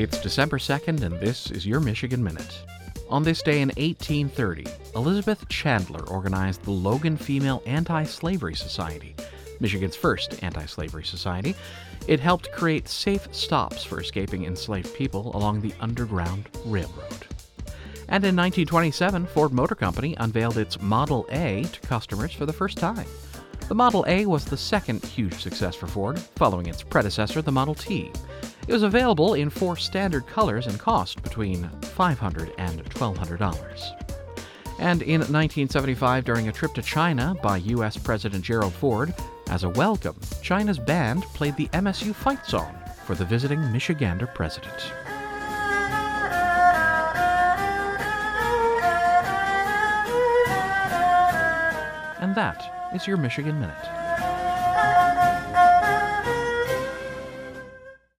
It's December 2nd, and this is your Michigan Minute. On this day in 1830, Elizabeth Chandler organized the Logan Female Anti Slavery Society, Michigan's first anti slavery society. It helped create safe stops for escaping enslaved people along the Underground Railroad. And in 1927, Ford Motor Company unveiled its Model A to customers for the first time. The Model A was the second huge success for Ford, following its predecessor, the Model T. It was available in four standard colors and cost between $500 and $1,200. And in 1975, during a trip to China by U.S. President Gerald Ford, as a welcome, China's band played the MSU fight song for the visiting Michigander president. And that is your Michigan Minute.